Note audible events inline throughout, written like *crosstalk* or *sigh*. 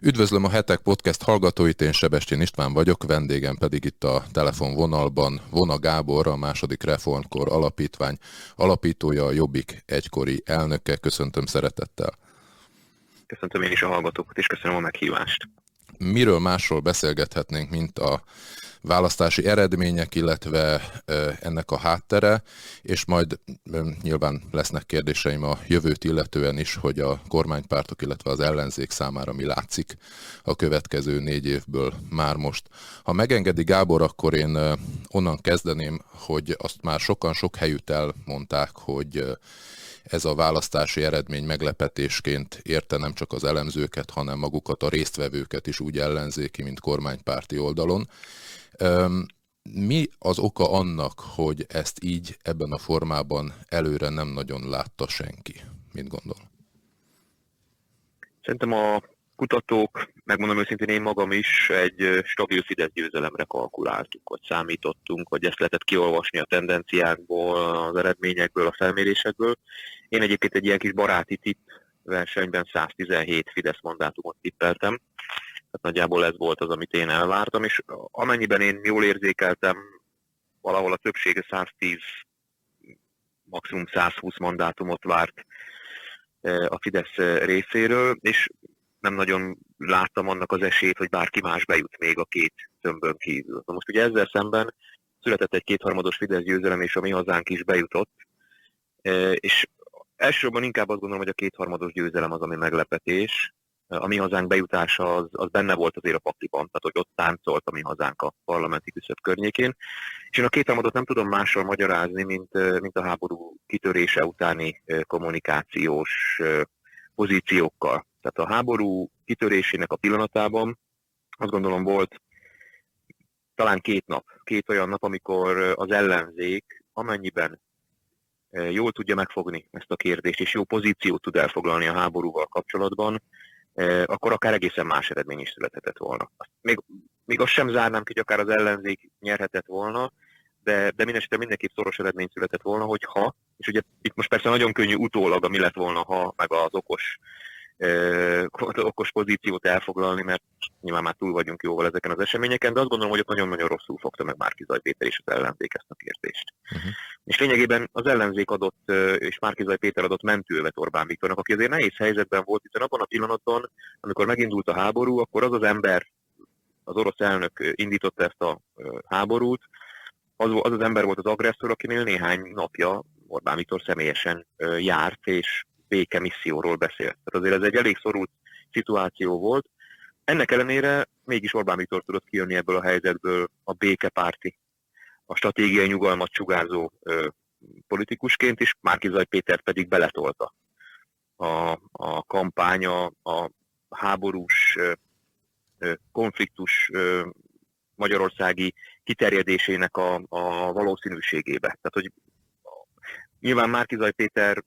Üdvözlöm a Hetek Podcast hallgatóit, én Sebestén István vagyok, vendégem pedig itt a telefonvonalban Vona Gábor, a második Reformkor Alapítvány alapítója, a Jobbik egykori elnöke. Köszöntöm szeretettel. Köszöntöm én is a hallgatókat, és köszönöm a meghívást. Miről másról beszélgethetnénk, mint a választási eredmények, illetve ennek a háttere, és majd nyilván lesznek kérdéseim a jövőt illetően is, hogy a kormánypártok, illetve az ellenzék számára mi látszik a következő négy évből már most. Ha megengedi Gábor, akkor én onnan kezdeném, hogy azt már sokan sok helyütt elmondták, hogy ez a választási eredmény meglepetésként érte nem csak az elemzőket, hanem magukat a résztvevőket is úgy ellenzéki, mint kormánypárti oldalon. Mi az oka annak, hogy ezt így ebben a formában előre nem nagyon látta senki? Mit gondol? Szerintem a kutatók, megmondom őszintén én magam is, egy stabil Fidesz győzelemre kalkuláltuk, vagy számítottunk, hogy ezt lehetett kiolvasni a tendenciákból, az eredményekből, a felmérésekből. Én egyébként egy ilyen kis baráti tipp versenyben 117 Fidesz mandátumot tippeltem, tehát nagyjából ez volt az, amit én elvártam, és amennyiben én jól érzékeltem, valahol a többsége 110, maximum 120 mandátumot várt e, a Fidesz részéről, és nem nagyon láttam annak az esélyt, hogy bárki más bejut még a két tömbön kívül. Na most ugye ezzel szemben született egy kétharmados Fidesz győzelem, és a mi hazánk is bejutott, e, és elsősorban inkább azt gondolom, hogy a kétharmados győzelem az, ami meglepetés, a mi hazánk bejutása az, az benne volt azért a pakliban, tehát hogy ott táncolt a mi hazánk a parlamenti küszöb környékén. És én a két támadot nem tudom mással magyarázni, mint, mint a háború kitörése utáni kommunikációs pozíciókkal. Tehát a háború kitörésének a pillanatában azt gondolom volt talán két nap, két olyan nap, amikor az ellenzék amennyiben jól tudja megfogni ezt a kérdést, és jó pozíciót tud elfoglalni a háborúval kapcsolatban, akkor akár egészen más eredmény is születhetett volna. Még, még azt sem zárnám ki, hogy akár az ellenzék nyerhetett volna, de, de mindesetre mindenképp szoros eredmény született volna, hogy ha, és ugye itt most persze nagyon könnyű utólag, ami lett volna, ha, meg az okos *laughs* okos pozíciót elfoglalni, mert nyilván már túl vagyunk jóval ezeken az eseményeken, de azt gondolom, hogy ott nagyon-nagyon rosszul fogta meg Márki Péter és az ellenzék ezt a kérdést. Uh-huh. És lényegében az ellenzék adott, és Márki Péter adott mentővet Orbán Viktornak, aki azért nehéz helyzetben volt, hiszen abban a pillanatban, amikor megindult a háború, akkor az az ember, az orosz elnök indította ezt a háborút, az, az az ember volt az agresszor, akinél néhány napja Orbán Viktor személyesen járt, és béke misszióról beszélt. Tehát azért ez egy elég szorult szituáció volt. Ennek ellenére mégis Orbán Viktor tudott kijönni ebből a helyzetből a békepárti, a stratégiai nyugalmat sugárzó ö, politikusként, és Márkizaj Péter pedig beletolta a, a kampánya, a háborús ö, konfliktus ö, magyarországi kiterjedésének a, a valószínűségébe. Tehát, hogy nyilván Márkizaj Péter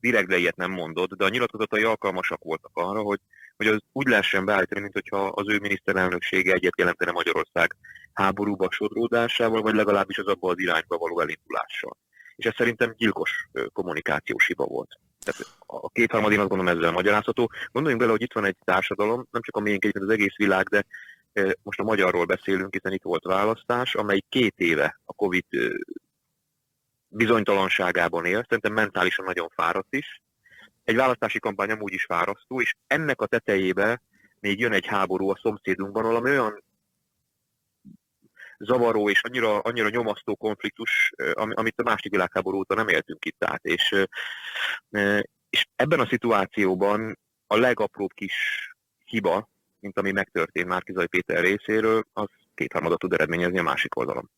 direktbe ilyet nem mondott, de a nyilatkozatai alkalmasak voltak arra, hogy, hogy az úgy lehessen beállítani, mint hogyha az ő miniszterelnöksége egyet jelentene Magyarország háborúba sodródásával, vagy legalábbis az abban az irányba való elindulással. És ez szerintem gyilkos kommunikációs hiba volt. Tehát a kétharmadén azt gondolom ezzel magyarázható. Gondoljunk bele, hogy itt van egy társadalom, nem csak a miénk egyébként az egész világ, de most a magyarról beszélünk, hiszen itt volt választás, amely két éve a Covid bizonytalanságában él, szerintem mentálisan nagyon fáradt is. Egy választási kampány amúgy is fárasztó, és ennek a tetejébe még jön egy háború a szomszédunkban, valami olyan zavaró és annyira, annyira nyomasztó konfliktus, amit a második világháború óta nem éltünk itt át. És, és ebben a szituációban a legapróbb kis hiba, mint ami megtörtént Márkizai Péter részéről, az kétharmadat tud eredményezni a másik oldalon.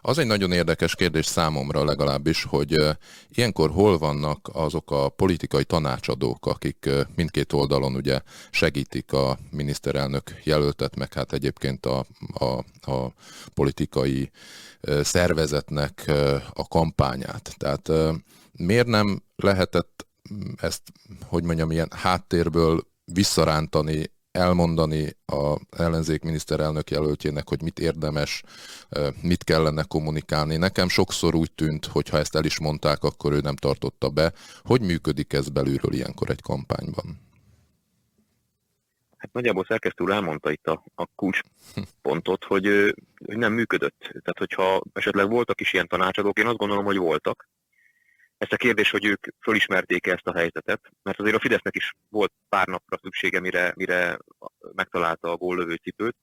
Az egy nagyon érdekes kérdés számomra legalábbis, hogy ilyenkor hol vannak azok a politikai tanácsadók, akik mindkét oldalon ugye segítik a miniszterelnök jelöltet, meg hát egyébként a, a, a politikai szervezetnek a kampányát. Tehát miért nem lehetett ezt, hogy mondjam, ilyen háttérből visszarántani elmondani a ellenzék miniszterelnök jelöltjének, hogy mit érdemes, mit kellene kommunikálni. Nekem sokszor úgy tűnt, hogy ha ezt el is mondták, akkor ő nem tartotta be. Hogy működik ez belülről ilyenkor egy kampányban? Hát nagyjából szerkesztő úr elmondta itt a, a kulcspontot, hogy, hogy nem működött. Tehát, hogyha esetleg voltak is ilyen tanácsadók, én azt gondolom, hogy voltak. Ezt a kérdés, hogy ők fölismerték ezt a helyzetet, mert azért a Fidesznek is volt pár napra szüksége, mire, mire megtalálta a góllövő cipőt.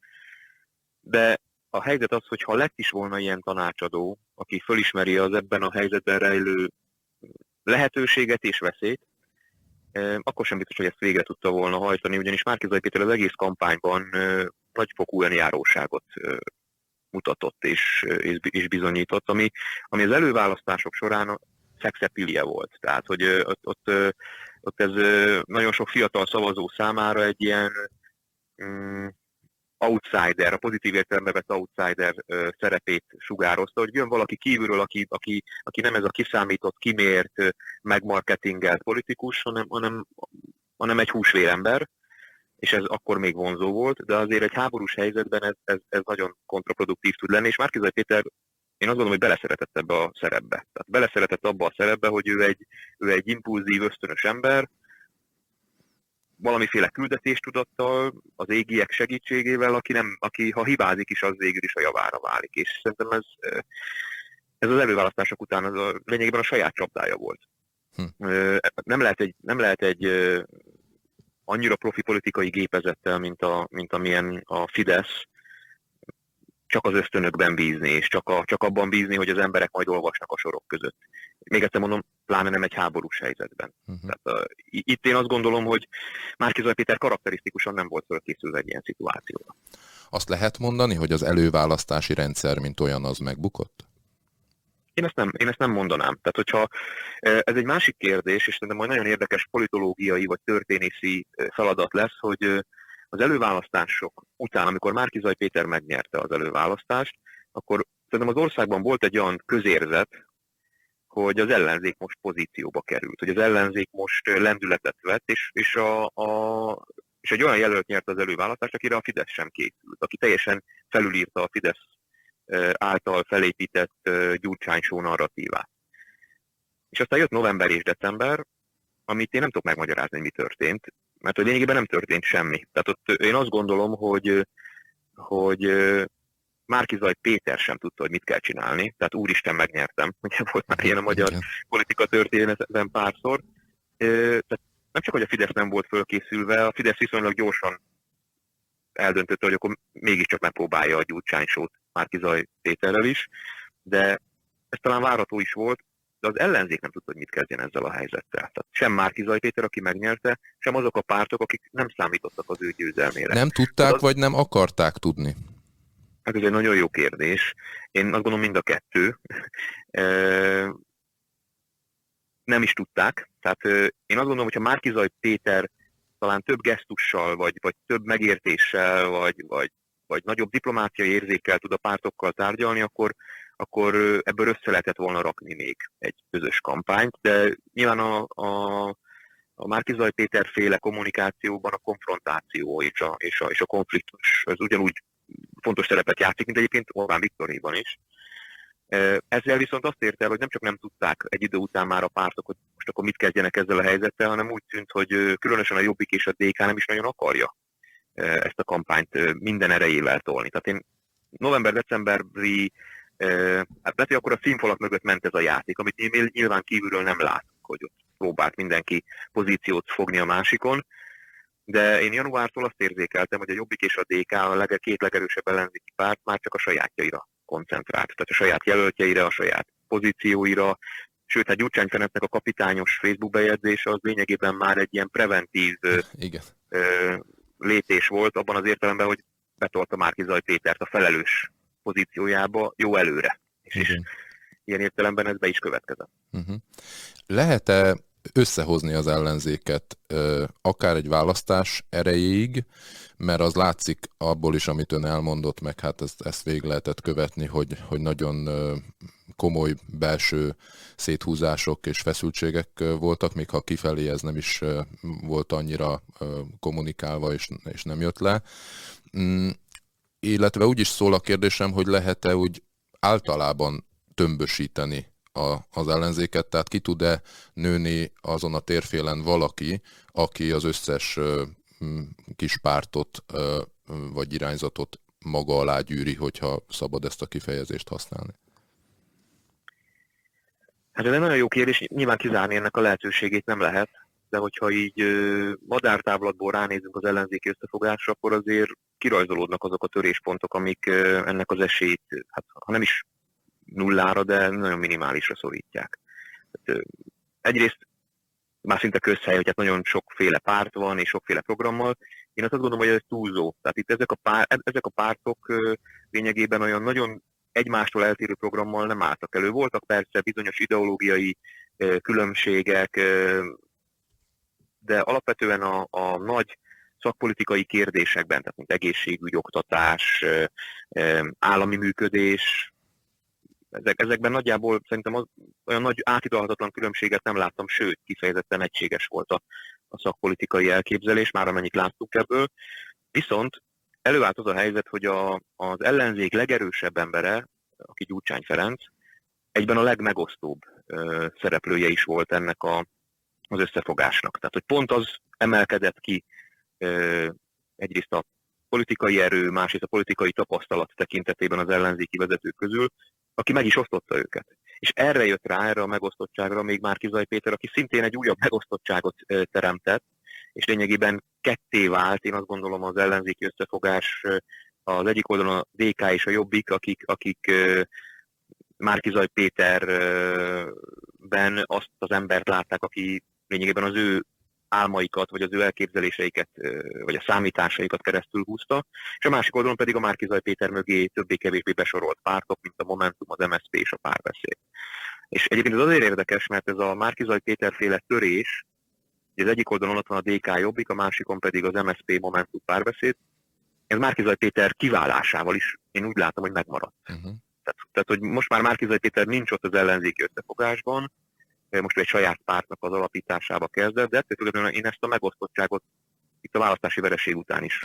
De a helyzet az, hogy ha lett is volna ilyen tanácsadó, aki fölismeri az ebben a helyzetben rejlő lehetőséget és veszélyt, akkor sem biztos, hogy ezt végre tudta volna hajtani, ugyanis Márkizai Péter az egész kampányban nagyfokú önjáróságot mutatott és, és, és bizonyított, ami, ami az előválasztások során szexepilje volt. Tehát, hogy ott, ott, ott ez nagyon sok fiatal szavazó számára egy ilyen mm, outsider, a pozitív értelemben vett outsider szerepét sugározta, hogy jön valaki kívülről, aki, aki, aki nem ez a kiszámított, kimért, megmarketingelt politikus, hanem, hanem, hanem egy húsvérember, és ez akkor még vonzó volt, de azért egy háborús helyzetben ez, ez, ez nagyon kontraproduktív tud lenni, és Márkizai Péter én azt gondolom, hogy beleszeretett ebbe a szerepbe. Tehát beleszeretett abba a szerepbe, hogy ő egy, ő egy impulzív, ösztönös ember, valamiféle küldetéstudattal, az égiek segítségével, aki, nem, aki ha hibázik is, az végül is a javára válik. És szerintem ez, ez az előválasztások után az a, lényegében a saját csapdája volt. Hm. Nem, lehet egy, nem lehet egy annyira profi politikai gépezettel, mint, a, mint amilyen a Fidesz, csak az ösztönökben bízni, és csak, a, csak abban bízni, hogy az emberek majd olvasnak a sorok között. Még egyszer mondom, pláne nem egy háborús helyzetben. Uh-huh. Tehát, uh, itt én azt gondolom, hogy Márkizaj Péter karakterisztikusan nem volt fölkészülve egy ilyen szituációra. Azt lehet mondani, hogy az előválasztási rendszer, mint olyan, az megbukott? Én ezt nem, én ezt nem mondanám. Tehát, hogyha ez egy másik kérdés, és szerintem majd nagyon érdekes politológiai vagy történészi feladat lesz, hogy az előválasztások után, amikor Márkizaj Péter megnyerte az előválasztást, akkor szerintem az országban volt egy olyan közérzet, hogy az ellenzék most pozícióba került, hogy az ellenzék most lendületet vett, és, és, a, a, és egy olyan jelölt nyert az előválasztást, akire a Fidesz sem készült, aki teljesen felülírta a Fidesz által felépített gyurcsánysó narratívát. És aztán jött november és december, amit én nem tudok megmagyarázni, hogy mi történt, mert hogy lényegében nem történt semmi. Tehát ott én azt gondolom, hogy, hogy Márkizaj Péter sem tudta, hogy mit kell csinálni, tehát úristen megnyertem, *laughs* ugye volt már ilyen a magyar Igen. politika történetben párszor. Tehát nem csak, hogy a Fidesz nem volt fölkészülve, a Fidesz viszonylag gyorsan eldöntötte, hogy akkor mégiscsak megpróbálja a gyurcsánysót Márkizaj Péterrel is, de ez talán várható is volt, de az ellenzék nem tudta, hogy mit kezdjen ezzel a helyzettel. Tehát sem Márki Zaj Péter, aki megnyerte, sem azok a pártok, akik nem számítottak az ő győzelmére. Nem tudták, az... vagy nem akarták tudni? Hát ez egy nagyon jó kérdés. Én azt gondolom mind a kettő. nem is tudták. Tehát én azt gondolom, hogyha Márki Zaj Péter talán több gesztussal, vagy, vagy több megértéssel, vagy, vagy, vagy nagyobb diplomáciai érzékkel tud a pártokkal tárgyalni, akkor, akkor ebből össze lehetett volna rakni még egy közös kampányt, de nyilván a, a, a Márkizaj Péter féle kommunikációban a konfrontáció és a, és a, és a konfliktus az ugyanúgy fontos szerepet játszik, mint egyébként Orbán Viktoréban is. Ezzel viszont azt érte el, hogy nem csak nem tudták egy idő után már a pártok, hogy most akkor mit kezdjenek ezzel a helyzettel, hanem úgy tűnt, hogy különösen a Jobbik és a DK nem is nagyon akarja ezt a kampányt minden erejével tolni. Tehát én november-decemberi hát lehet, hogy akkor a színfalak mögött ment ez a játék, amit én nyilván kívülről nem látok, hogy ott próbált mindenki pozíciót fogni a másikon, de én januártól azt érzékeltem, hogy a Jobbik és a DK a lege, két legerősebb ellenzéki párt már csak a sajátjaira koncentrált, tehát a saját jelöltjeire, a saját pozícióira, sőt, hát Gyurcsány Ferencnek a kapitányos Facebook bejegyzése az lényegében már egy ilyen preventív *laughs* Igen. lépés volt, abban az értelemben, hogy betolta Márki Zaj Pétert a felelős pozíciójába jó előre. És, is ilyen értelemben ez be is következett. Uh-huh. Lehet-e összehozni az ellenzéket akár egy választás erejéig, mert az látszik abból is, amit ön elmondott, meg hát ezt, ezt végig lehetett követni, hogy, hogy nagyon komoly belső széthúzások és feszültségek voltak, még ha kifelé ez nem is volt annyira kommunikálva és, és nem jött le. Illetve úgy is szól a kérdésem, hogy lehet-e úgy általában tömbösíteni a, az ellenzéket, tehát ki tud-e nőni azon a térfélen valaki, aki az összes kis pártot vagy irányzatot maga alá gyűri, hogyha szabad ezt a kifejezést használni? Hát ez egy nagyon jó kérdés, nyilván kizárni ennek a lehetőségét nem lehet, de hogyha így madártávlatból ránézünk az ellenzéki összefogásra, akkor azért kirajzolódnak azok a töréspontok, amik ennek az esélyt, hát ha nem is nullára, de nagyon minimálisra szorítják. Hát, egyrészt már szinte közhely, hogy hát nagyon sokféle párt van és sokféle programmal. Én azt gondolom, hogy ez túlzó. Tehát itt ezek a, pár, ezek a pártok lényegében olyan nagyon egymástól eltérő programmal nem álltak elő. Voltak persze bizonyos ideológiai különbségek, de alapvetően a, a nagy szakpolitikai kérdésekben, tehát mint egészségügy, oktatás, állami működés, ezek, ezekben nagyjából szerintem az, olyan nagy átidalhatatlan különbséget nem láttam, sőt, kifejezetten egységes volt a, a szakpolitikai elképzelés, már amennyit láttuk ebből. Viszont előállt az a helyzet, hogy a, az ellenzék legerősebb embere, aki Gyurcsány Ferenc, egyben a legmegosztóbb ö, szereplője is volt ennek a, az összefogásnak. Tehát, hogy pont az emelkedett ki egyrészt a politikai erő, másrészt a politikai tapasztalat tekintetében az ellenzéki vezetők közül, aki meg is osztotta őket. És erre jött rá, erre a megosztottságra még Márki Zaj Péter, aki szintén egy újabb megosztottságot teremtett, és lényegében ketté vált, én azt gondolom az ellenzéki összefogás az egyik oldalon a DK és a Jobbik, akik, akik Márki Zaj Péterben azt az embert látták, aki lényegében az ő álmaikat, vagy az ő elképzeléseiket, vagy a számításaikat keresztül húzta, és a másik oldalon pedig a Márkizaj Péter mögé többé-kevésbé besorolt pártok, mint a Momentum, az MSZP és a párbeszéd. És egyébként ez azért érdekes, mert ez a Márkizaj Péter féle törés, az egyik oldalon ott van a DK Jobbik, a másikon pedig az MSZP Momentum párbeszéd, ez Márkizaj Péter kiválásával is én úgy látom, hogy megmaradt. Uh-huh. Tehát, tehát, hogy most már Márkizaj Péter nincs ott az ellenzéki összefogásban, most egy saját pártnak az alapításába kezdett, de ettől én ezt a megosztottságot itt a választási vereség után is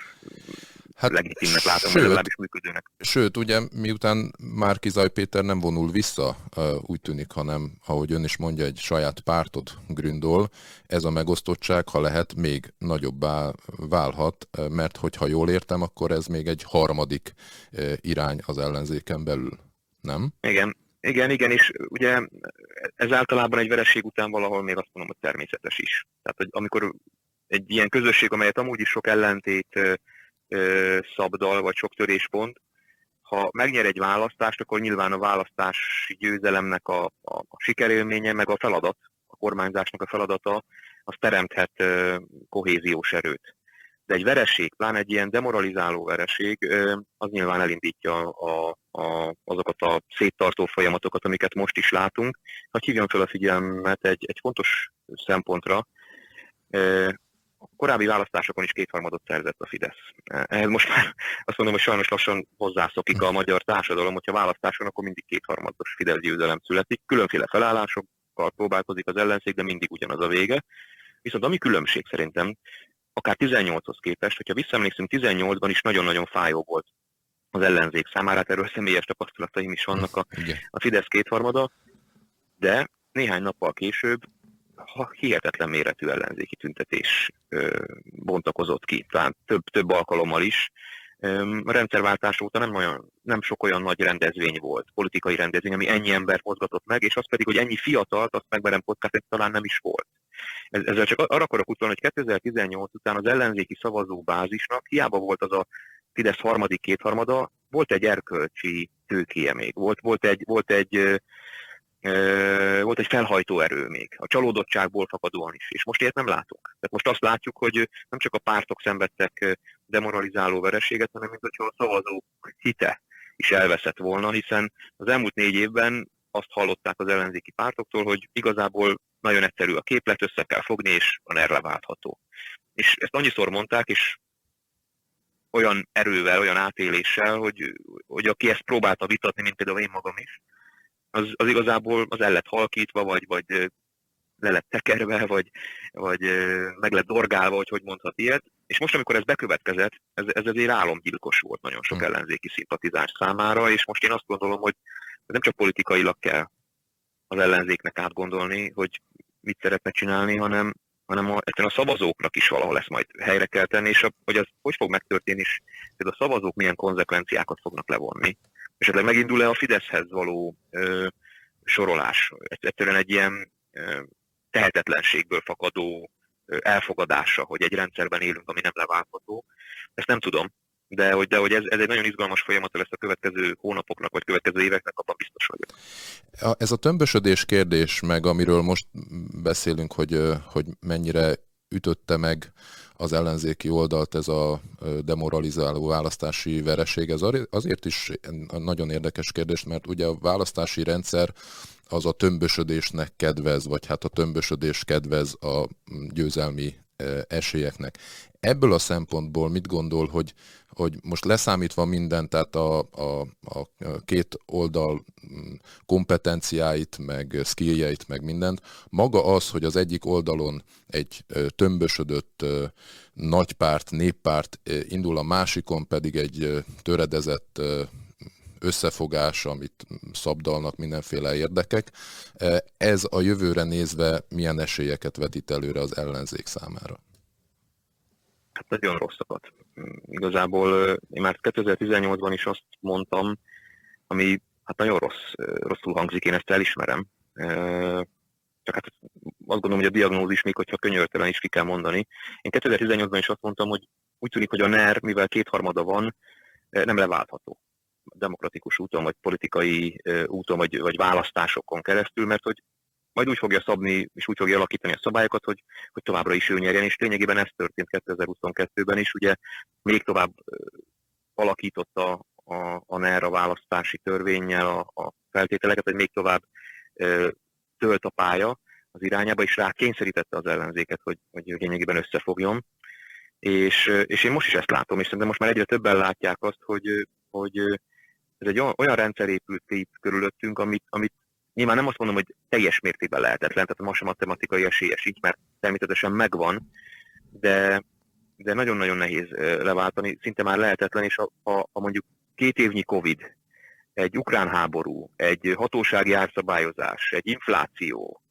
hát, legitimnek látom, sőt, legalábbis működőnek. Sőt, ugye miután már Kizaj Péter nem vonul vissza, úgy tűnik, hanem, ahogy ön is mondja, egy saját pártot gründol, ez a megosztottság, ha lehet, még nagyobbá válhat, mert hogyha jól értem, akkor ez még egy harmadik irány az ellenzéken belül, nem? Igen, igen, igen, és ugye ez általában egy vereség után valahol még azt mondom, hogy természetes is. Tehát, hogy amikor egy ilyen közösség, amelyet amúgy is sok ellentét szabdal, vagy sok töréspont, ha megnyer egy választást, akkor nyilván a választási győzelemnek a, a, a sikerélménye, meg a feladat, a kormányzásnak a feladata, az teremthet kohéziós erőt de egy vereség, pláne egy ilyen demoralizáló vereség, az nyilván elindítja a, a, azokat a széttartó folyamatokat, amiket most is látunk. Ha hívjam fel a figyelmet egy, egy fontos szempontra, a korábbi választásokon is kétharmadot szerzett a Fidesz. Ehhez most már azt mondom, hogy sajnos lassan hozzászokik a magyar társadalom, hogyha választáson, akkor mindig kétharmados Fidesz győzelem születik. Különféle felállásokkal próbálkozik az ellenség, de mindig ugyanaz a vége. Viszont ami különbség szerintem, akár 18-hoz képest, hogyha visszaemlékszünk, 18-ban is nagyon-nagyon fájó volt az ellenzék számára, hát erről személyes tapasztalataim is vannak a, a Fidesz kétharmada, de néhány nappal később ha hihetetlen méretű ellenzéki tüntetés ö, bontakozott ki, talán több, több alkalommal is. A rendszerváltás óta nem, olyan, nem sok olyan nagy rendezvény volt, politikai rendezvény, ami ennyi embert mozgatott meg, és az pedig, hogy ennyi fiatalt, azt megmerem podcast, talán nem is volt. Ezzel csak arra akarok utalni, hogy 2018 után az ellenzéki szavazóbázisnak hiába volt az a Fidesz harmadik kétharmada, volt egy erkölcsi tőkéje még, volt, volt egy, volt egy volt egy felhajtó erő még, a csalódottságból fakadóan is, és most ilyet nem látunk. Tehát most azt látjuk, hogy nem csak a pártok szenvedtek demoralizáló vereséget, hanem mint hogyha a szavazó hite is elveszett volna, hiszen az elmúlt négy évben azt hallották az ellenzéki pártoktól, hogy igazából nagyon egyszerű a képlet, össze kell fogni, és van erre váltható. És ezt annyiszor mondták, és olyan erővel, olyan átéléssel, hogy, hogy aki ezt próbálta vitatni, mint például én magam is, az, az igazából az el lett halkítva, vagy, vagy le lett tekerve, vagy, vagy meg lett dorgálva, hogy hogy mondhat ilyet. És most, amikor ez bekövetkezett, ez, ez azért álomgyilkos volt nagyon sok hm. ellenzéki szimpatizás számára, és most én azt gondolom, hogy nem csak politikailag kell az ellenzéknek átgondolni, hogy mit szeretne csinálni, hanem, hanem a, a szavazóknak is valahol lesz majd helyre kell tenni, és a, hogy az hogy fog megtörténni, és hogy a szavazók milyen konzekvenciákat fognak levonni. Esetleg megindul-e a Fideszhez való ö, sorolás? Egyszerűen egy ilyen ö, tehetetlenségből fakadó ö, elfogadása, hogy egy rendszerben élünk, ami nem leváltható. Ezt nem tudom, de hogy, de hogy ez, ez egy nagyon izgalmas folyamat lesz a következő hónapoknak, vagy következő éveknek, abban biztos vagyok. Ez a tömbösödés kérdés, meg amiről most beszélünk, hogy, hogy mennyire ütötte meg az ellenzéki oldalt ez a demoralizáló választási vereség, ez azért is nagyon érdekes kérdés, mert ugye a választási rendszer az a tömbösödésnek kedvez, vagy hát a tömbösödés kedvez a győzelmi esélyeknek. Ebből a szempontból mit gondol, hogy hogy most leszámítva mindent, tehát a, a, a két oldal mm, kompetenciáit, meg skilljeit, meg mindent, maga az, hogy az egyik oldalon egy tömbösödött nagypárt, néppárt indul, a másikon pedig egy töredezett összefogás, amit szabdalnak mindenféle érdekek. Ez a jövőre nézve milyen esélyeket vetít előre az ellenzék számára? Hát nagyon rosszakat igazából én már 2018-ban is azt mondtam, ami hát nagyon rossz, rosszul hangzik, én ezt elismerem. Csak hát azt gondolom, hogy a diagnózis még, hogyha könyörtelen is ki kell mondani. Én 2018-ban is azt mondtam, hogy úgy tűnik, hogy a NER, mivel kétharmada van, nem leváltható demokratikus úton, vagy politikai úton, vagy, vagy választásokon keresztül, mert hogy majd úgy fogja szabni, és úgy fogja alakítani a szabályokat, hogy, hogy továbbra is ő nyerjen, és lényegében ez történt 2022-ben is, ugye még tovább alakította a, a NER a választási törvényel a, a feltételeket, hogy még tovább e, tölt a pálya az irányába, és rá kényszerítette az ellenzéket, hogy, hogy lényegében összefogjon. És, és én most is ezt látom, és szerintem most már egyre többen látják azt, hogy, hogy ez egy olyan rendszer épült itt körülöttünk, amit, amit Nyilván nem azt mondom, hogy teljes mértékben lehetetlen, tehát most a matematikai esélyes így, mert természetesen megvan, de, de nagyon-nagyon nehéz leváltani, szinte már lehetetlen, és a, a, a mondjuk két évnyi Covid, egy ukrán háború, egy hatósági árszabályozás, egy infláció,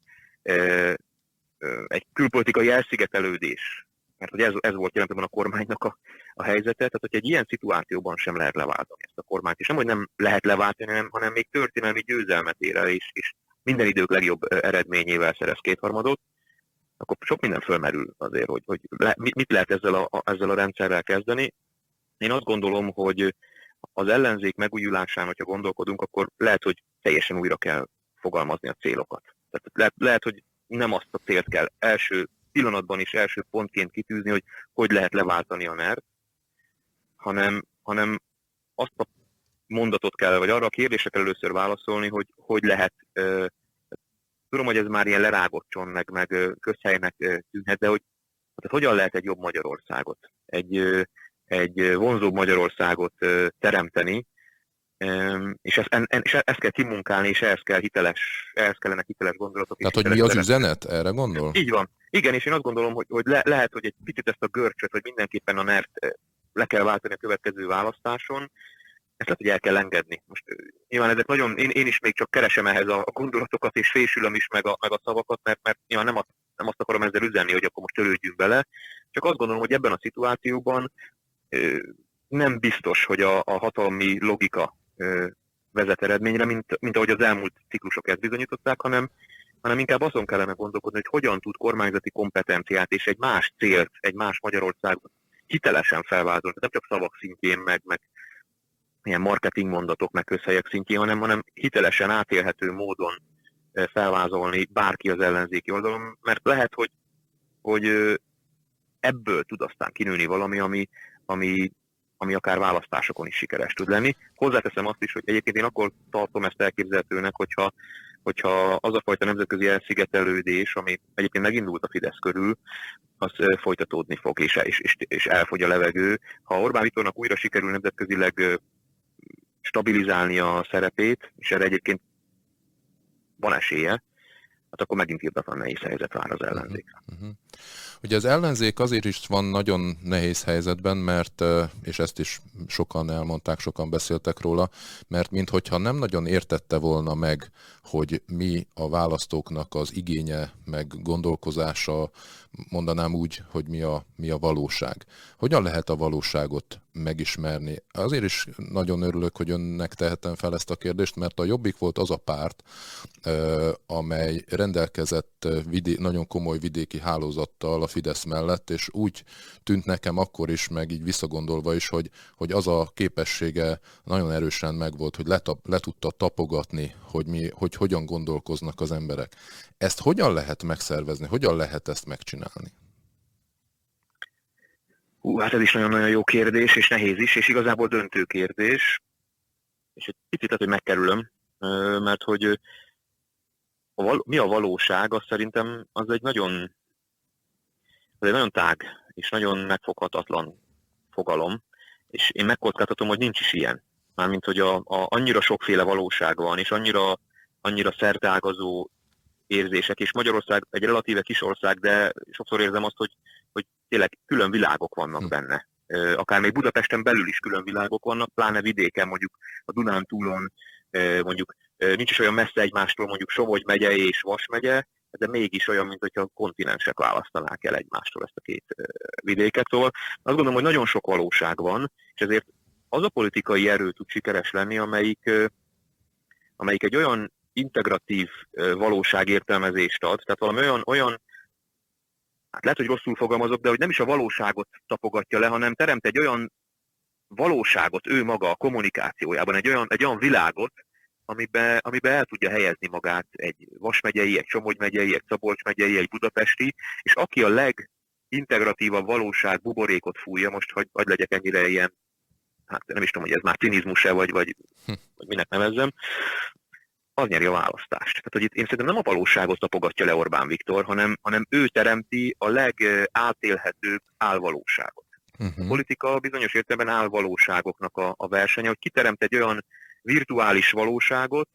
egy külpolitikai elszigetelődés, mert hogy ez, ez volt jelentően a kormánynak a, a helyzete, tehát hogy egy ilyen szituációban sem lehet leváltani ezt a kormányt, és nem, hogy nem lehet leváltani, hanem, hanem még történelmi győzelmet ér el, és, és minden idők legjobb eredményével szerez kétharmadot, akkor sok minden fölmerül azért, hogy, hogy le, mit lehet ezzel a, ezzel a rendszerrel kezdeni. Én azt gondolom, hogy az ellenzék megújulásán, hogyha gondolkodunk, akkor lehet, hogy teljesen újra kell fogalmazni a célokat. Tehát lehet, lehet hogy nem azt a célt kell első pillanatban is első pontként kitűzni, hogy hogy lehet leváltani a NER, hanem, hanem azt a mondatot kell, vagy arra a kérdésre kell először válaszolni, hogy hogy lehet, uh, tudom, hogy ez már ilyen lerágott cson, meg, meg közhelynek tűnhet, de hogy hát hogyan lehet egy jobb Magyarországot, egy, egy vonzóbb Magyarországot teremteni, és ezt, és ezt kell kimunkálni, és ehhez, kell hiteles, ehhez kellene hiteles gondolatok. Tehát, hogy mi az üzenet? Erre gondol? Így van. Igen, és én azt gondolom, hogy, hogy le, lehet, hogy egy picit ezt a görcsöt, hogy mindenképpen a NERT le kell váltani a következő választáson, ezt lehet, hogy el kell engedni. Most nyilván ezek nagyon, én, én is még csak keresem ehhez a, a gondolatokat, és fésülöm is meg a, meg a szavakat, mert, mert nyilván nem azt, nem azt akarom ezzel üzenni, hogy akkor most törődjünk bele, csak azt gondolom, hogy ebben a szituációban nem biztos, hogy a, a hatalmi logika vezet eredményre, mint, mint ahogy az elmúlt ciklusok ezt bizonyították, hanem, hanem inkább azon kellene gondolkodni, hogy hogyan tud kormányzati kompetenciát és egy más célt, egy más Magyarországot hitelesen felvázolni, nem csak szavak szintjén, meg, meg ilyen marketing mondatok, meg közhelyek szintjén, hanem, hanem hitelesen átélhető módon felvázolni bárki az ellenzéki oldalon, mert lehet, hogy, hogy ebből tud aztán kinőni valami, ami, ami ami akár választásokon is sikeres tud lenni. Hozzáteszem azt is, hogy egyébként én akkor tartom ezt elképzelhetőnek, hogyha, hogyha az a fajta nemzetközi elszigetelődés, ami egyébként megindult a Fidesz körül, az folytatódni fog, és, és, és elfogy a levegő. Ha Orbán Viktornak újra sikerül nemzetközileg stabilizálni a szerepét, és erre egyébként van esélye, hát akkor megint írdatlan nehéz helyzet vár az ellenzékre. Uh-huh. Ugye az ellenzék azért is van nagyon nehéz helyzetben, mert, és ezt is sokan elmondták, sokan beszéltek róla, mert minthogyha nem nagyon értette volna meg, hogy mi a választóknak az igénye, meg gondolkozása, mondanám úgy, hogy mi a, mi a valóság. Hogyan lehet a valóságot megismerni? Azért is nagyon örülök, hogy önnek tehetem fel ezt a kérdést, mert a Jobbik volt az a párt, amely rendelkezett vidé- nagyon komoly vidéki hálózattal a Fidesz mellett, és úgy tűnt nekem akkor is, meg így visszagondolva is, hogy, hogy az a képessége nagyon erősen megvolt, hogy letap, le tudta tapogatni, hogy, mi, hogy hogyan gondolkoznak az emberek. Ezt hogyan lehet megszervezni, hogyan lehet ezt megcsinálni? Hú, hát ez is nagyon-nagyon jó kérdés, és nehéz is, és igazából döntő kérdés. És egy picit lehet, hogy megkerülöm, mert hogy a val- mi a valóság, az szerintem az egy nagyon, az egy nagyon tág és nagyon megfoghatatlan fogalom, és én megkockáztatom, hogy nincs is ilyen. Mármint, hogy a, a, annyira sokféle valóság van, és annyira, annyira szertágazó érzések, és Magyarország egy relatíve kis ország, de sokszor érzem azt, hogy, hogy tényleg külön világok vannak hm. benne. Akár még Budapesten belül is külön világok vannak, pláne vidéken, mondjuk a Dunántúlon, mondjuk nincs is olyan messze egymástól mondjuk Somogy megye és Vas megye, de mégis olyan, mint hogyha kontinensek választanák el egymástól ezt a két vidéket. Szóval azt gondolom, hogy nagyon sok valóság van, és ezért az a politikai erő tud sikeres lenni, amelyik, amelyik egy olyan integratív valóságértelmezést ad, tehát valami olyan, olyan hát lehet, hogy rosszul fogalmazok, de hogy nem is a valóságot tapogatja le, hanem teremt egy olyan valóságot ő maga a kommunikációjában, egy olyan, egy olyan világot, amiben, amiben el tudja helyezni magát egy Vas megyei, egy Somogy megyei, egy Szabolcs megyei, egy budapesti, és aki a legintegratívabb valóság buborékot fújja, most hogy, hogy legyek ennyire ilyen, hát nem is tudom, hogy ez már cinizmus-e, vagy, vagy, vagy minek nevezzem, az nyeri a választást. Tehát, hogy itt én szerintem nem a valóságot tapogatja le Orbán Viktor, hanem, hanem ő teremti a legátélhetőbb álvalóságot. Uh-huh. A politika bizonyos értelemben álvalóságoknak a, a versenye, hogy kiteremt egy olyan virtuális valóságot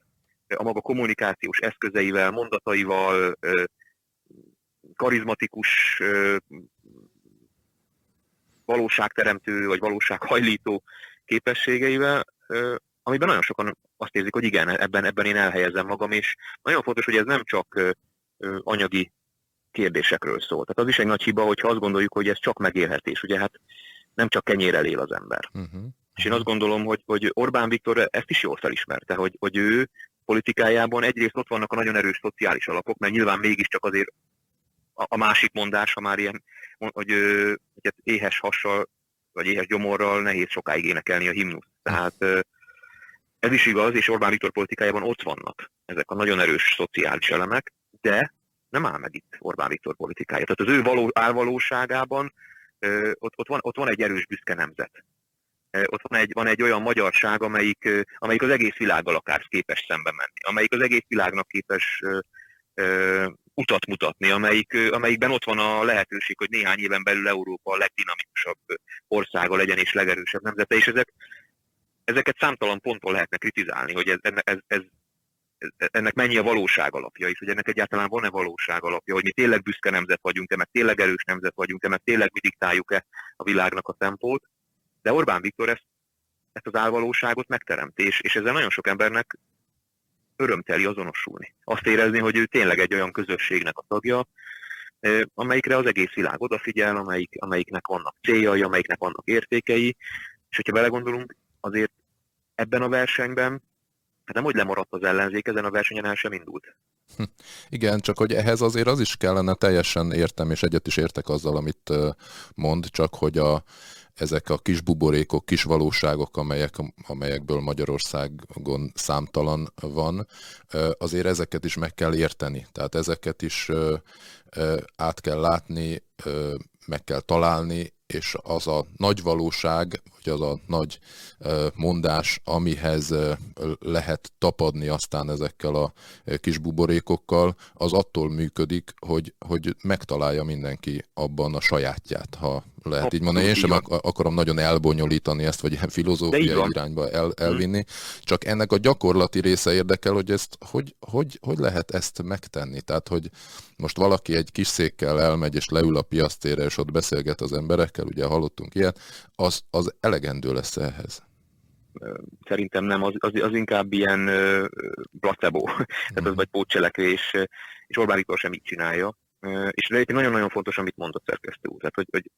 a maga kommunikációs eszközeivel, mondataival, karizmatikus valóságteremtő vagy valósághajlító képességeivel, amiben nagyon sokan azt érzik, hogy igen, ebben, ebben én elhelyezem magam, és nagyon fontos, hogy ez nem csak anyagi kérdésekről szól. Tehát az is egy nagy hiba, hogyha azt gondoljuk, hogy ez csak megélhetés. Ugye hát nem csak kenyérrel él az ember. Uh-huh. És én azt gondolom, hogy, hogy Orbán Viktor ezt is jól felismerte, hogy, hogy ő politikájában egyrészt ott vannak a nagyon erős szociális alapok, mert nyilván mégiscsak azért a, a másik mondás, ha már ilyen, hogy, hogy éhes hassal, vagy éhes gyomorral nehéz sokáig énekelni a himnusz. Tehát ez is igaz, és Orbán Viktor politikájában ott vannak ezek a nagyon erős szociális elemek, de nem áll meg itt Orbán Viktor politikája. Tehát az ő való, álvalóságában ott, ott, van, ott van egy erős büszke nemzet ott van egy, van egy olyan magyarság, amelyik, amelyik az egész világgal akár képes szembe menni, amelyik az egész világnak képes utat mutatni, amelyik, amelyikben ott van a lehetőség, hogy néhány éven belül Európa a legdinamikusabb országa legyen és legerősebb nemzete, és ezek, ezeket számtalan ponton lehetne kritizálni, hogy ez, ez, ez, ez, ennek mennyi a valóság alapja, és hogy ennek egyáltalán van-e valóság alapja, hogy mi tényleg büszke nemzet vagyunk-e, meg tényleg erős nemzet vagyunk-e, meg tényleg mi diktáljuk-e a világnak a tempót. De Orbán Viktor ezt, ezt az álvalóságot megteremti, és, és ezzel nagyon sok embernek örömteli azonosulni. Azt érezni, hogy ő tényleg egy olyan közösségnek a tagja, amelyikre az egész világ odafigyel, amelyik, amelyiknek vannak céljai, amelyiknek vannak értékei, és hogyha belegondolunk, azért ebben a versenyben, hát nem hogy lemaradt az ellenzék, ezen a versenyen el sem indult. Hm. Igen, csak hogy ehhez azért az is kellene, teljesen értem, és egyet is értek azzal, amit mond, csak hogy a, ezek a kis buborékok, kis valóságok, amelyek, amelyekből Magyarországon számtalan van, azért ezeket is meg kell érteni. Tehát ezeket is át kell látni, meg kell találni, és az a nagy valóság, vagy az a nagy mondás, amihez lehet tapadni aztán ezekkel a kis buborékokkal, az attól működik, hogy, hogy megtalálja mindenki abban a sajátját, ha lehet Abszolút így mondani. Én sem ak- akarom nagyon elbonyolítani ezt, vagy ilyen filozófiai irányba el, hm. elvinni. Csak ennek a gyakorlati része érdekel, hogy ezt hogy, hogy, hogy lehet ezt megtenni. Tehát, hogy most valaki egy kis székkel elmegy, és leül a piasztére, és ott beszélget az emberekkel, ugye hallottunk ilyet, az, az elegendő lesz ehhez szerintem nem, az, az, az inkább ilyen placebo, *laughs* tehát az mhm. vagy pótcselekvés, és Orbán Viktor sem így csinálja. És nagyon-nagyon fontos, amit mondott szerkesztő úr, tehát hogy, hogy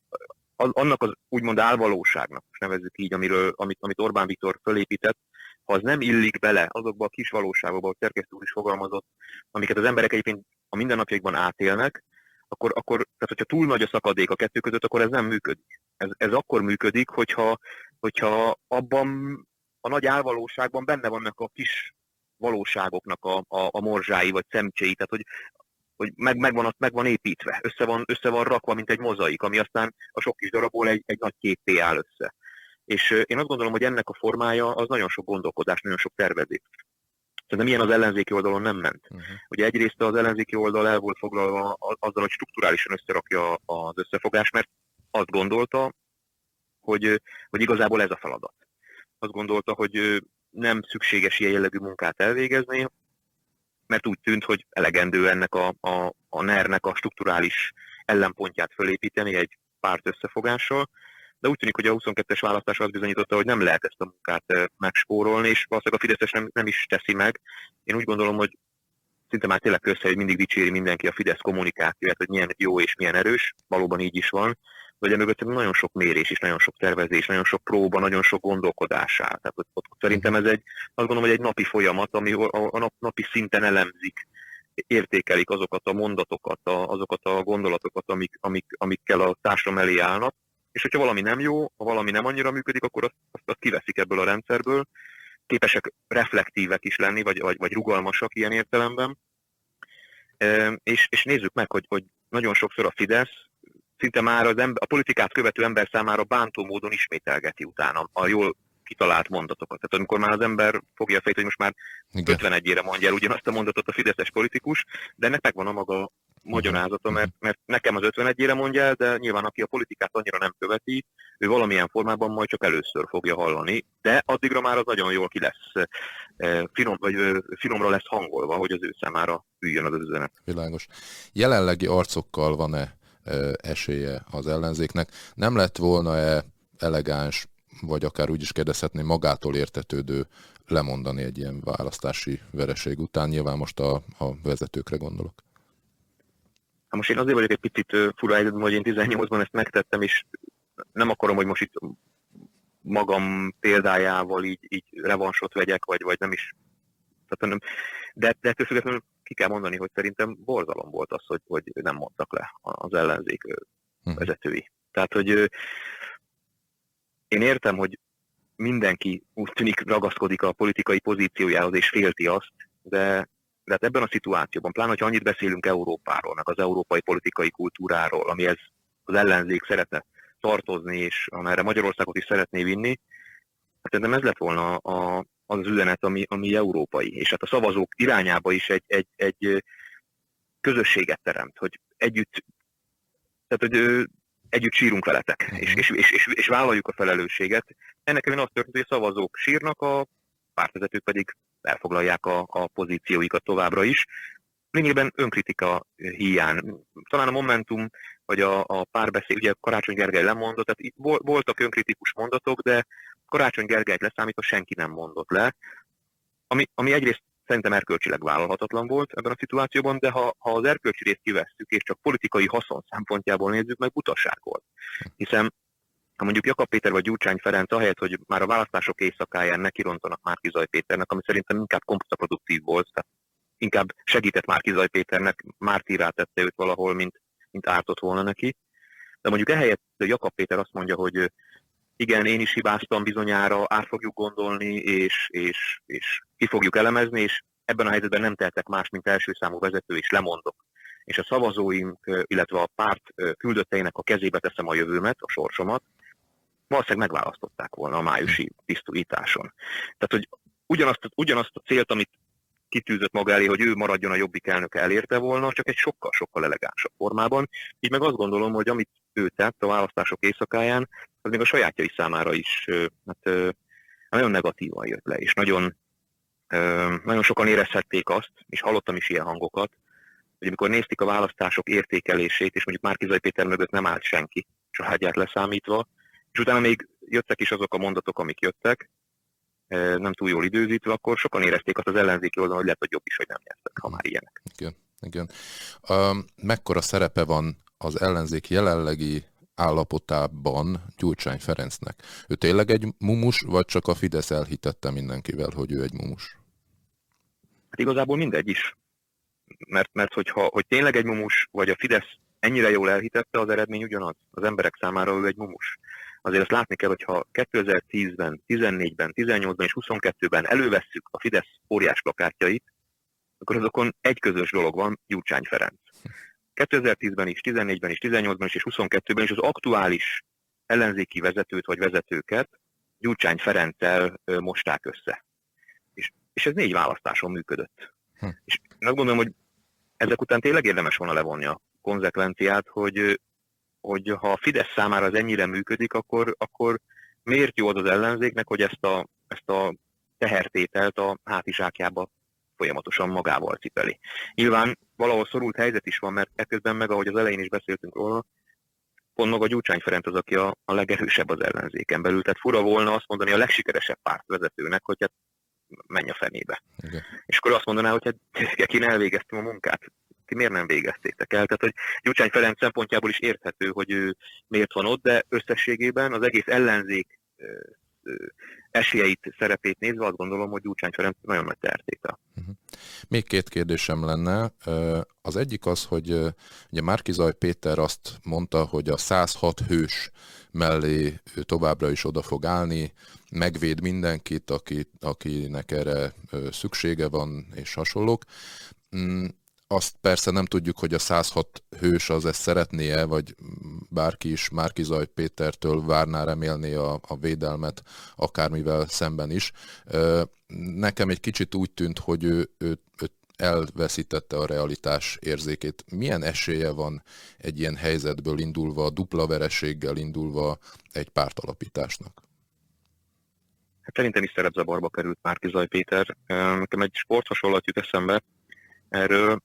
annak az úgymond álvalóságnak, most nevezzük így, amiről, amit, amit Orbán Viktor fölépített, ha az nem illik bele azokba a kis valóságokba, hogy szerkesztő úr is fogalmazott, amiket az emberek egyébként a mindennapjaikban átélnek, akkor, akkor tehát hogyha túl nagy a szakadék a kettő között, akkor ez nem működik. Ez, ez akkor működik, hogyha, hogyha abban a nagy álvalóságban benne vannak a kis valóságoknak a, a, a morzsái vagy szemcséi, tehát hogy, hogy meg, meg, van, meg van építve, össze van, össze van rakva, mint egy mozaik, ami aztán a sok kis darabból egy, egy nagy képé áll össze. És én azt gondolom, hogy ennek a formája az nagyon sok gondolkodás, nagyon sok tervezés. Szerintem ilyen az ellenzéki oldalon nem ment. Uh-huh. Ugye egyrészt az ellenzéki oldal el volt foglalva azzal, hogy strukturálisan összerakja az összefogást, mert azt gondolta, hogy, hogy igazából ez a feladat azt gondolta, hogy nem szükséges ilyen jellegű munkát elvégezni, mert úgy tűnt, hogy elegendő ennek a, a, a NER-nek a strukturális ellenpontját fölépíteni egy párt összefogással, de úgy tűnik, hogy a 22-es választás azt bizonyította, hogy nem lehet ezt a munkát megspórolni, és valószínűleg a Fideszes nem, nem is teszi meg. Én úgy gondolom, hogy szinte már tényleg össze, hogy mindig dicséri mindenki a Fidesz kommunikációját, hogy milyen jó és milyen erős, valóban így is van, hogy emögött nagyon sok mérés és nagyon sok tervezés, nagyon sok próba, nagyon sok gondolkodás áll. Tehát ott, ott szerintem ez egy, azt gondolom, hogy egy napi folyamat, ami a, a nap, napi szinten elemzik, értékelik azokat a mondatokat, a, azokat a gondolatokat, amik, amik, amikkel a társadalom elé állnak, és hogyha valami nem jó, ha valami nem annyira működik, akkor azt, azt, azt kiveszik ebből a rendszerből, képesek reflektívek is lenni, vagy, vagy, vagy rugalmasak ilyen értelemben. E, és, és nézzük meg, hogy, hogy nagyon sokszor a Fidesz szinte már az ember, a politikát követő ember számára bántó módon ismételgeti utána a jól kitalált mondatokat. Tehát amikor már az ember fogja a fejét, hogy most már Igen. 51-ére mondja el ugyanazt a mondatot a fideszes politikus, de ennek megvan a maga magyarázata, mert, mert nekem az 51-ére mondja el, de nyilván aki a politikát annyira nem követi, ő valamilyen formában majd csak először fogja hallani, de addigra már az nagyon jól ki lesz, eh, finom, vagy finomra lesz hangolva, hogy az ő számára üljön az üzenet. Világos. Jelenlegi arcokkal van-e esélye az ellenzéknek. Nem lett volna-e elegáns, vagy akár úgy is kérdezhetném, magától értetődő lemondani egy ilyen választási vereség után? Nyilván most a, a vezetőkre gondolok. Hát most én azért vagyok egy picit fura helyzetben, hogy én 18-ban ezt megtettem, és nem akarom, hogy most itt magam példájával így, így revansot vegyek, vagy, vagy nem is. Tehát nem, de, de ettől függetlenül ki kell mondani, hogy szerintem borzalom volt az, hogy, hogy nem mondtak le az ellenzék hm. vezetői. Tehát, hogy én értem, hogy mindenki úgy tűnik ragaszkodik a politikai pozíciójához és félti azt, de, de hát ebben a szituációban, pláne, hogyha annyit beszélünk Európáról, meg az európai politikai kultúráról, amihez az ellenzék szeretne tartozni, és amerre Magyarországot is szeretné vinni, hát szerintem ez lett volna a, az az üzenet, ami, ami európai. És hát a szavazók irányába is egy, egy, egy közösséget teremt, hogy együtt, tehát, hogy együtt sírunk veletek, uh-huh. és, és, és, és, és vállaljuk a felelősséget. Ennek én azt történt, hogy a szavazók sírnak, a pártvezetők pedig elfoglalják a, a pozícióikat továbbra is. Lényegében önkritika hiány. Talán a Momentum, vagy a, a párbeszéd, ugye Karácsony Gergely lemondott, tehát voltak önkritikus mondatok, de Karácsony Gergelyt leszámítva senki nem mondott le, ami, ami egyrészt szerintem erkölcsileg vállalhatatlan volt ebben a szituációban, de ha, ha az erkölcsi részt kivesszük, és csak politikai haszon szempontjából nézzük meg, butaság volt. Hiszen ha mondjuk Jakab Péter vagy Gyurcsány Ferenc ahelyett, hogy már a választások éjszakáján nekirontanak Márki Zaj Péternek, ami szerintem inkább kontraproduktív volt, tehát inkább segített Márki Zaj Péternek, mártírá tette őt valahol, mint, mint ártott volna neki. De mondjuk ehelyett Jakab Péter azt mondja, hogy igen, én is hibáztam bizonyára, át fogjuk gondolni, és, és, és ki fogjuk elemezni, és ebben a helyzetben nem tehetek más, mint első számú vezető, és lemondok. És a szavazóink, illetve a párt küldötteinek a kezébe teszem a jövőmet, a sorsomat, valószínűleg megválasztották volna a májusi tisztújításon. Tehát, hogy ugyanazt, ugyanazt a célt, amit kitűzött maga elé, hogy ő maradjon a jobbik elnöke elérte volna, csak egy sokkal-sokkal elegánsabb formában. Így meg azt gondolom, hogy amit ő tett a választások éjszakáján, az még a sajátjai számára is hát, nagyon negatívan jött le, és nagyon, nagyon sokan érezhették azt, és hallottam is ilyen hangokat, hogy amikor nézték a választások értékelését, és mondjuk Márkizai Péter mögött nem állt senki, családját leszámítva, és utána még jöttek is azok a mondatok, amik jöttek, nem túl jól időzítve, akkor sokan érezték azt az ellenzéki oldalon, hogy lehet, hogy jobb is, hogy nem nyertek, ha már ilyenek. Igen, igen. Um, mekkora szerepe van az ellenzék jelenlegi állapotában Gyurcsány Ferencnek? Ő tényleg egy mumus, vagy csak a Fidesz elhitette mindenkivel, hogy ő egy mumus? Hát igazából mindegy is. Mert, mert hogyha, hogy tényleg egy mumus, vagy a Fidesz ennyire jól elhitette, az eredmény ugyanaz. Az emberek számára ő egy mumus azért azt látni kell, hogyha 2010-ben, 14-ben, 18-ban és 22-ben elővesszük a Fidesz óriás plakátjait, akkor azokon egy közös dolog van, Gyurcsány Ferenc. 2010-ben is, 14-ben is, 18-ban is és 22-ben is az aktuális ellenzéki vezetőt vagy vezetőket Gyurcsány Ferenccel mosták össze. És, és ez négy választáson működött. Hm. És én azt gondolom, hogy ezek után tényleg érdemes volna levonni a konzekvenciát, hogy hogy ha a Fidesz számára ez ennyire működik, akkor, akkor miért jó az az ellenzéknek, hogy ezt a, ezt a tehertételt a hátizsákjába folyamatosan magával cipeli. Nyilván valahol szorult helyzet is van, mert ekközben meg, ahogy az elején is beszéltünk róla, pont maga Gyurcsány Ferenc az, aki a, a legerősebb az ellenzéken belül. Tehát fura volna azt mondani a legsikeresebb pártvezetőnek, hogy hát menj a fenébe. Igen. És akkor azt mondaná, hogy hát én elvégeztem a munkát ti miért nem végeztétek el? Tehát, hogy Gyurcsány Ferenc szempontjából is érthető, hogy ő miért van ott, de összességében az egész ellenzék esélyeit, szerepét nézve azt gondolom, hogy Gyurcsány Ferenc nagyon nagy tehertétel. Uh-huh. Még két kérdésem lenne. Az egyik az, hogy ugye Márkizaj Péter azt mondta, hogy a 106 hős mellé ő továbbra is oda fog állni, megvéd mindenkit, aki, akinek erre szüksége van, és hasonlók. Azt persze nem tudjuk, hogy a 106 hős az ezt szeretné-e, vagy bárki is Márkizaj Pétertől várná remélni a, a védelmet, akármivel szemben is. Nekem egy kicsit úgy tűnt, hogy ő, ő, ő elveszítette a realitás érzékét. Milyen esélye van egy ilyen helyzetből indulva, dupla vereséggel indulva egy pártalapításnak? Hát szerintem is szerepzavarba került Márkizaj Péter. Nekem egy sporthasonlat jut eszembe erről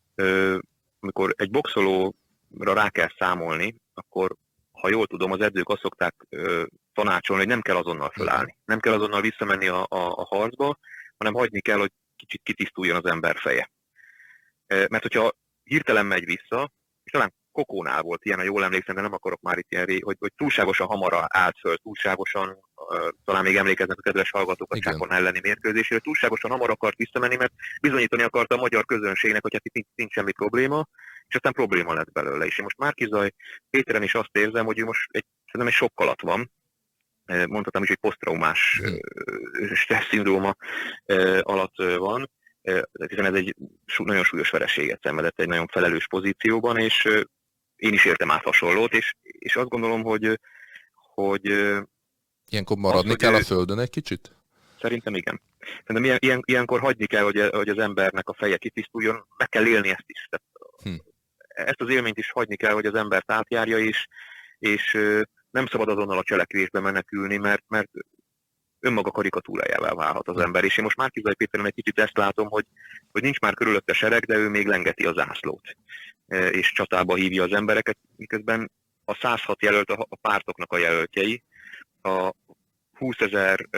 amikor egy boxolóra rá kell számolni, akkor ha jól tudom, az edzők azt szokták tanácsolni, hogy nem kell azonnal fölállni. Nem kell azonnal visszamenni a, a, a harcba, hanem hagyni kell, hogy kicsit kitisztuljon az ember feje. Mert hogyha hirtelen megy vissza, és talán Kokónál volt ilyen, ha jól emlékszem, de nem akarok már itt ilyen, hogy, hogy túlságosan hamar állt föl, túlságosan, talán még emlékeznek a kedves hallgatók a Csákon elleni mérkőzésére, túlságosan hamar akart visszamenni, mert bizonyítani akarta a magyar közönségnek, hogy hát itt nincs, nincs semmi probléma, és aztán probléma lett belőle. És én most Márkizaj Péteren is azt érzem, hogy ő most egy, szerintem egy sok alatt van, mondhatom is, hogy posztraumás stressz szindróma alatt van, hiszen ez egy nagyon súlyos vereséget szenvedett egy nagyon felelős pozícióban, és én is értem át hasonlót, és, és azt gondolom, hogy, hogy Ilyenkor maradni az, kell a földön egy kicsit? Szerintem igen. Szerintem ilyen, ilyen, ilyenkor hagyni kell, hogy, hogy az embernek a feje kitisztuljon, meg kell élni ezt is. Tehát hm. Ezt az élményt is hagyni kell, hogy az embert átjárja, és, és nem szabad azonnal a cselekvésbe menekülni, mert, mert önmaga karikatúrájává válhat az ember. És én most már Kizaj Péteren egy kicsit ezt látom, hogy, hogy nincs már körülötte sereg, de ő még lengeti az zászlót. És csatába hívja az embereket, miközben a 106 jelölt a pártoknak a jelöltjei, a 20 ezer,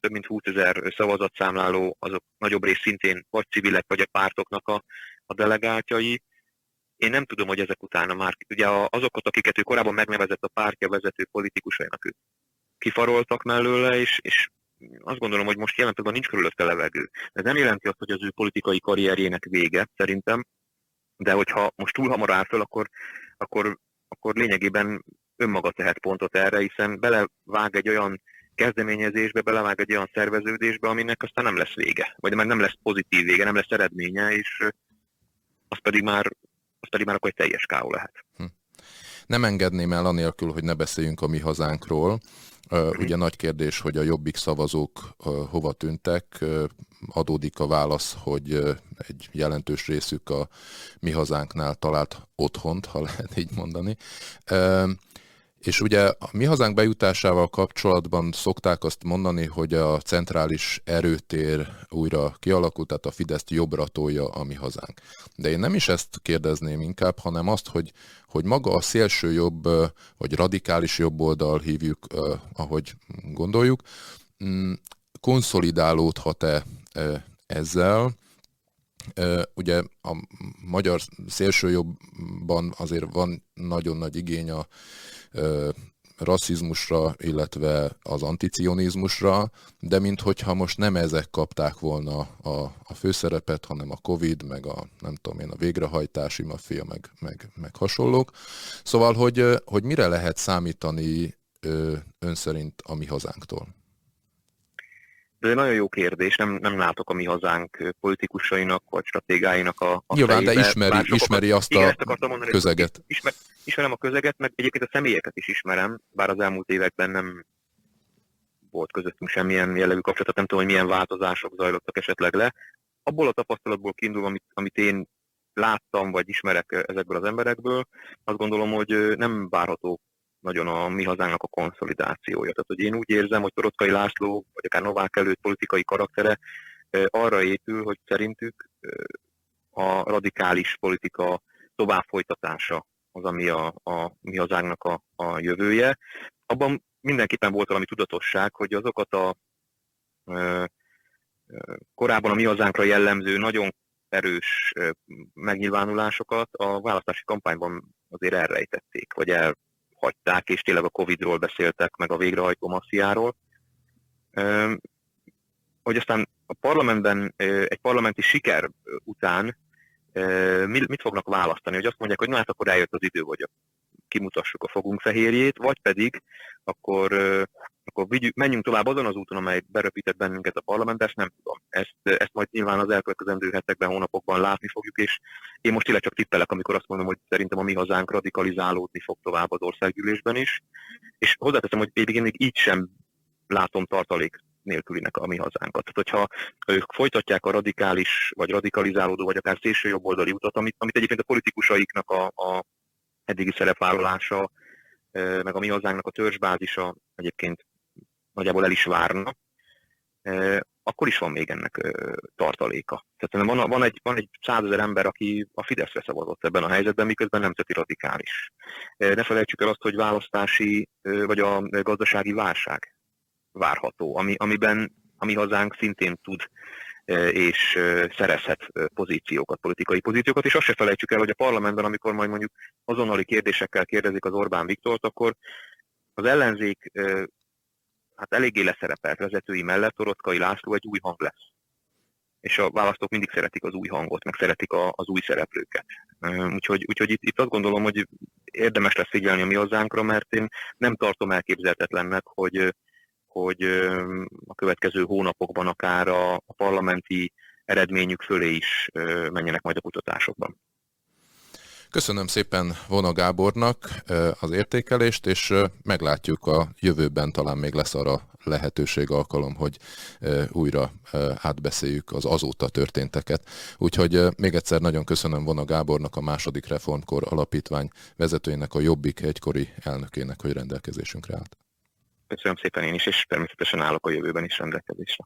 több mint 20 ezer szavazatszámláló, azok nagyobb rész szintén vagy civilek, vagy a pártoknak a, a delegáltjai. Én nem tudom, hogy ezek utána már, ugye azokat, akiket ő korábban megnevezett a pártja vezető politikusainak, ők kifaroltak mellőle, és, és azt gondolom, hogy most jelen nincs körülötte levegő. Ez nem jelenti azt, hogy az ő politikai karrierjének vége, szerintem, de hogyha most túl hamar áll föl, akkor, akkor, akkor lényegében önmaga tehet pontot erre, hiszen belevág egy olyan kezdeményezésbe, belevág egy olyan szerveződésbe, aminek aztán nem lesz vége, vagy már nem lesz pozitív vége, nem lesz eredménye, és az pedig már, az pedig már akkor egy teljes káó lehet. Hm. Nem engedném el anélkül, hogy ne beszéljünk a mi hazánkról. Ugye nagy kérdés, hogy a jobbik szavazók hova tűntek. Adódik a válasz, hogy egy jelentős részük a mi hazánknál talált otthont, ha lehet így mondani. És ugye a mi hazánk bejutásával kapcsolatban szokták azt mondani, hogy a centrális erőtér újra kialakult, tehát a Fideszt jobbra tolja a mi hazánk. De én nem is ezt kérdezném inkább, hanem azt, hogy, hogy maga a szélső jobb, vagy radikális jobb oldal hívjuk, ahogy gondoljuk, mm, konszolidálódhat-e ezzel, Ugye a magyar szélsőjobbban azért van nagyon nagy igény a rasszizmusra, illetve az anticionizmusra, de minthogyha most nem ezek kapták volna a, a főszerepet, hanem a Covid, meg a nem tudom én, a végrehajtási maffia, meg, meg, meg hasonlók. Szóval, hogy, hogy mire lehet számítani ön szerint a mi hazánktól? Ez egy nagyon jó kérdés, nem, nem látok a mi hazánk politikusainak vagy stratégáinak a, a Nyilván, fejébe. de ismeri, ismeri azt igen, a mondani, közeget. Ismer, ismerem a közeget, meg egyébként a személyeket is ismerem, bár az elmúlt években nem volt közöttünk semmilyen jellegű kapcsolatot, nem tudom, hogy milyen változások zajlottak esetleg le. Abból a tapasztalatból kiindul, amit, amit én láttam, vagy ismerek ezekből az emberekből, azt gondolom, hogy nem várható nagyon a mi hazánknak a konszolidációja. Tehát, hogy én úgy érzem, hogy Torockai László, vagy akár Novák előtt politikai karaktere arra épül, hogy szerintük a radikális politika tovább folytatása az, ami a, a mi hazánknak a, a jövője. Abban mindenképpen volt valami tudatosság, hogy azokat a e, korábban a mi hazánkra jellemző nagyon erős megnyilvánulásokat a választási kampányban azért elrejtették, vagy el, hagyták, és tényleg a Covid-ról beszéltek, meg a végrehajtó massziáról. Hogy aztán a parlamentben egy parlamenti siker után mit fognak választani, hogy azt mondják, hogy na hát akkor eljött az idő, hogy kimutassuk a fogunk fehérjét, vagy pedig akkor, akkor vigyük, menjünk tovább azon az úton, amely beröpített bennünket a parlamentbe, ezt nem tudom. Ezt, ezt majd nyilván az elkövetkezendő hetekben, hónapokban látni fogjuk, és én most tényleg csak tippelek, amikor azt mondom, hogy szerintem a mi hazánk radikalizálódni fog tovább az országgyűlésben is. És hozzáteszem, hogy én még így sem látom tartalék nélkülinek a mi hazánkat. Tehát, hogyha ők folytatják a radikális, vagy radikalizálódó, vagy akár szélső jobboldali utat, amit, amit egyébként a politikusaiknak a, a eddigi szerepvállalása, meg a mi hazánknak a törzsbázisa egyébként nagyjából el is várna, akkor is van még ennek tartaléka. Tehát van, van, egy, van egy százezer ember, aki a Fideszre szavazott ebben a helyzetben, miközben nemzeti radikális. Ne felejtsük el azt, hogy választási vagy a gazdasági válság várható, ami, amiben a mi hazánk szintén tud és szerezhet pozíciókat, politikai pozíciókat, és azt se felejtsük el, hogy a parlamentben, amikor majd mondjuk azonnali kérdésekkel kérdezik az Orbán Viktort, akkor az ellenzék hát eléggé leszerepelt vezetői mellett Torockai László egy új hang lesz. És a választók mindig szeretik az új hangot, meg szeretik a, az új szereplőket. Úgyhogy, úgyhogy itt, itt azt gondolom, hogy érdemes lesz figyelni a mi hozzánkra, mert én nem tartom elképzelhetetlennek, hogy hogy a következő hónapokban akár a, a parlamenti eredményük fölé is menjenek majd a kutatásokban. Köszönöm szépen Vona Gábornak az értékelést, és meglátjuk a jövőben, talán még lesz arra lehetőség, alkalom, hogy újra átbeszéljük az azóta történteket. Úgyhogy még egyszer nagyon köszönöm Vona Gábornak, a második reformkor alapítvány vezetőjének, a Jobbik egykori elnökének, hogy rendelkezésünkre állt. Köszönöm szépen én is, és természetesen állok a jövőben is rendelkezésre.